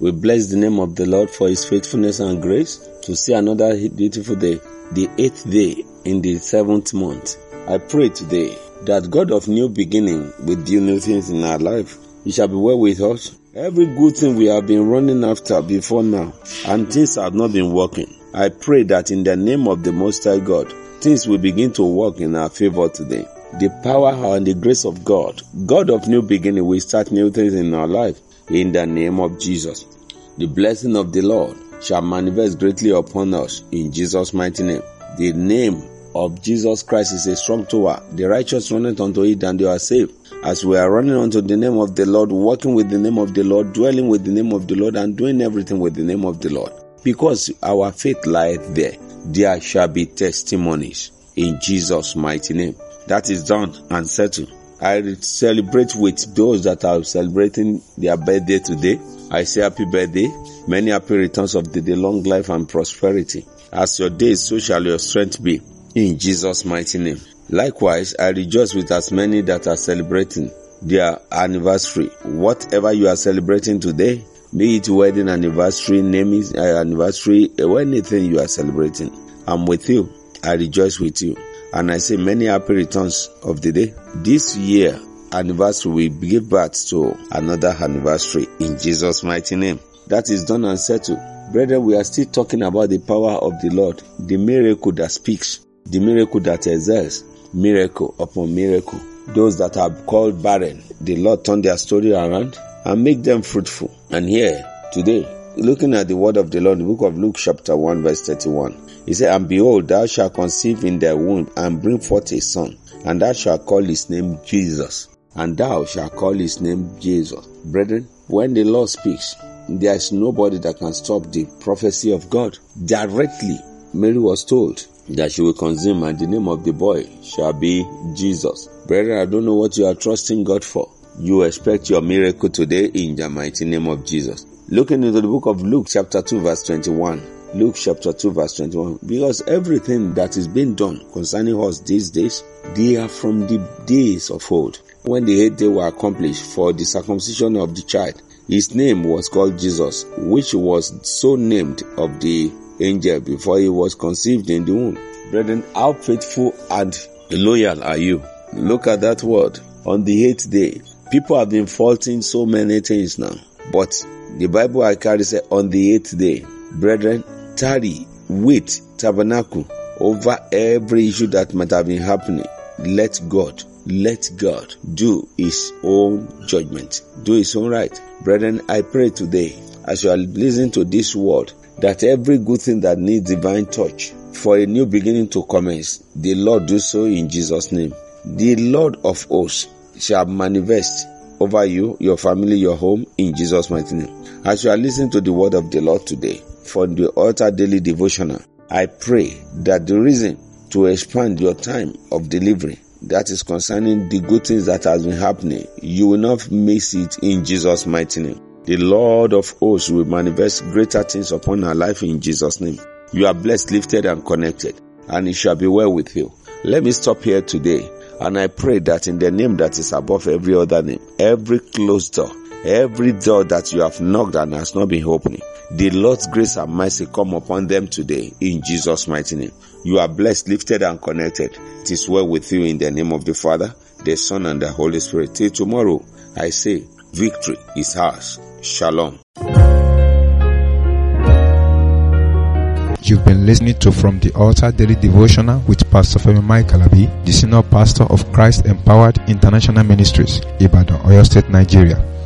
We bless the name of the Lord for his faithfulness and grace to see another beautiful day, the eighth day in the seventh month. I pray today that God of new beginning will do new things in our life. He shall be well with us. Every good thing we have been running after before now, and things have not been working. I pray that in the name of the Most High God, things will begin to work in our favor today. The power and the grace of God, God of new beginning, will start new things in our life in the name of Jesus. The blessing of the Lord shall manifest greatly upon us in Jesus' mighty name. The name of Jesus Christ is a strong tower. The righteous run unto it and they are saved. As we are running unto the name of the Lord, walking with the name of the Lord, dwelling with the name of the Lord, and doing everything with the name of the Lord. Because our faith lieth there, there shall be testimonies in Jesus' mighty name. That is done and settled. I celebrate with those that are celebrating their birthday today. I say happy birthday, many happy returns of the day, long life and prosperity. As your days, so shall your strength be. In Jesus' mighty name. Likewise, I rejoice with as many that are celebrating their anniversary. Whatever you are celebrating today, be it wedding anniversary, naming uh, anniversary, anything you are celebrating, I'm with you. I rejoice with you. And I say many happy returns of the day. This year anniversary will give birth to another anniversary in Jesus' mighty name. That is done and settled. Brethren, we are still talking about the power of the Lord, the miracle that speaks, the miracle that exerts, miracle upon miracle. Those that are called barren, the Lord turn their story around and make them fruitful. And here, today, looking at the word of the Lord, the book of Luke chapter 1 verse 31, he said, And behold, thou shalt conceive in thy womb and bring forth a son, and thou shalt call his name Jesus. And thou shalt call his name Jesus. Brethren, when the Lord speaks, there is nobody that can stop the prophecy of God. Directly, Mary was told that she will consume, and the name of the boy shall be Jesus. Brethren, I don't know what you are trusting God for. You expect your miracle today in the mighty name of Jesus. Looking into the book of Luke, chapter 2, verse 21. Luke chapter 2 verse 21. Because everything that is being done concerning us these days, they are from the days of old. When the eighth day were accomplished for the circumcision of the child, his name was called Jesus, which was so named of the angel before he was conceived in the womb. Brethren, how faithful and loyal are you? Look at that word. On the eighth day, people have been faulting so many things now. But the Bible I carry says on the eighth day, brethren, tarry, wait, tabernacle over every issue that might have been happening. Let God, let God do His own judgment, do His own right. Brethren, I pray today, as you are listening to this word, that every good thing that needs divine touch for a new beginning to commence, the Lord do so in Jesus' name. The Lord of hosts shall manifest over you, your family, your home in Jesus' mighty name. As you are listening to the word of the Lord today, for the altar daily devotional, I pray that the reason to expand your time of delivery that is concerning the good things that has been happening, you will not miss it in Jesus' mighty name. The Lord of hosts will manifest greater things upon our life in Jesus' name. You are blessed, lifted, and connected, and it shall be well with you. Let me stop here today, and I pray that in the name that is above every other name, every closed door, every door that you have knocked and has not been opening, the Lord's grace and mercy come upon them today in Jesus' mighty name. You are blessed, lifted, and connected. It is well with you in the name of the Father, the Son, and the Holy Spirit. Till tomorrow, I say, victory is ours. Shalom. You've been listening to From the Altar Daily Devotional with Pastor Femi Mike Alabi, the Senior Pastor of Christ Empowered International Ministries, Ibadan, Oyo State, Nigeria.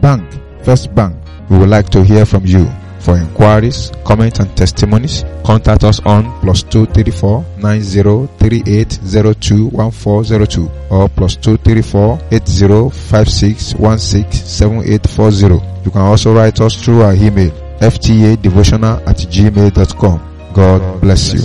Bank First Bank we would like to hear from you. For inquiries comments and testimonies contact us on plus 234 9038021402 or plus 234 8056167840 you can also write us through our email fta devotional at gmail.com god bless you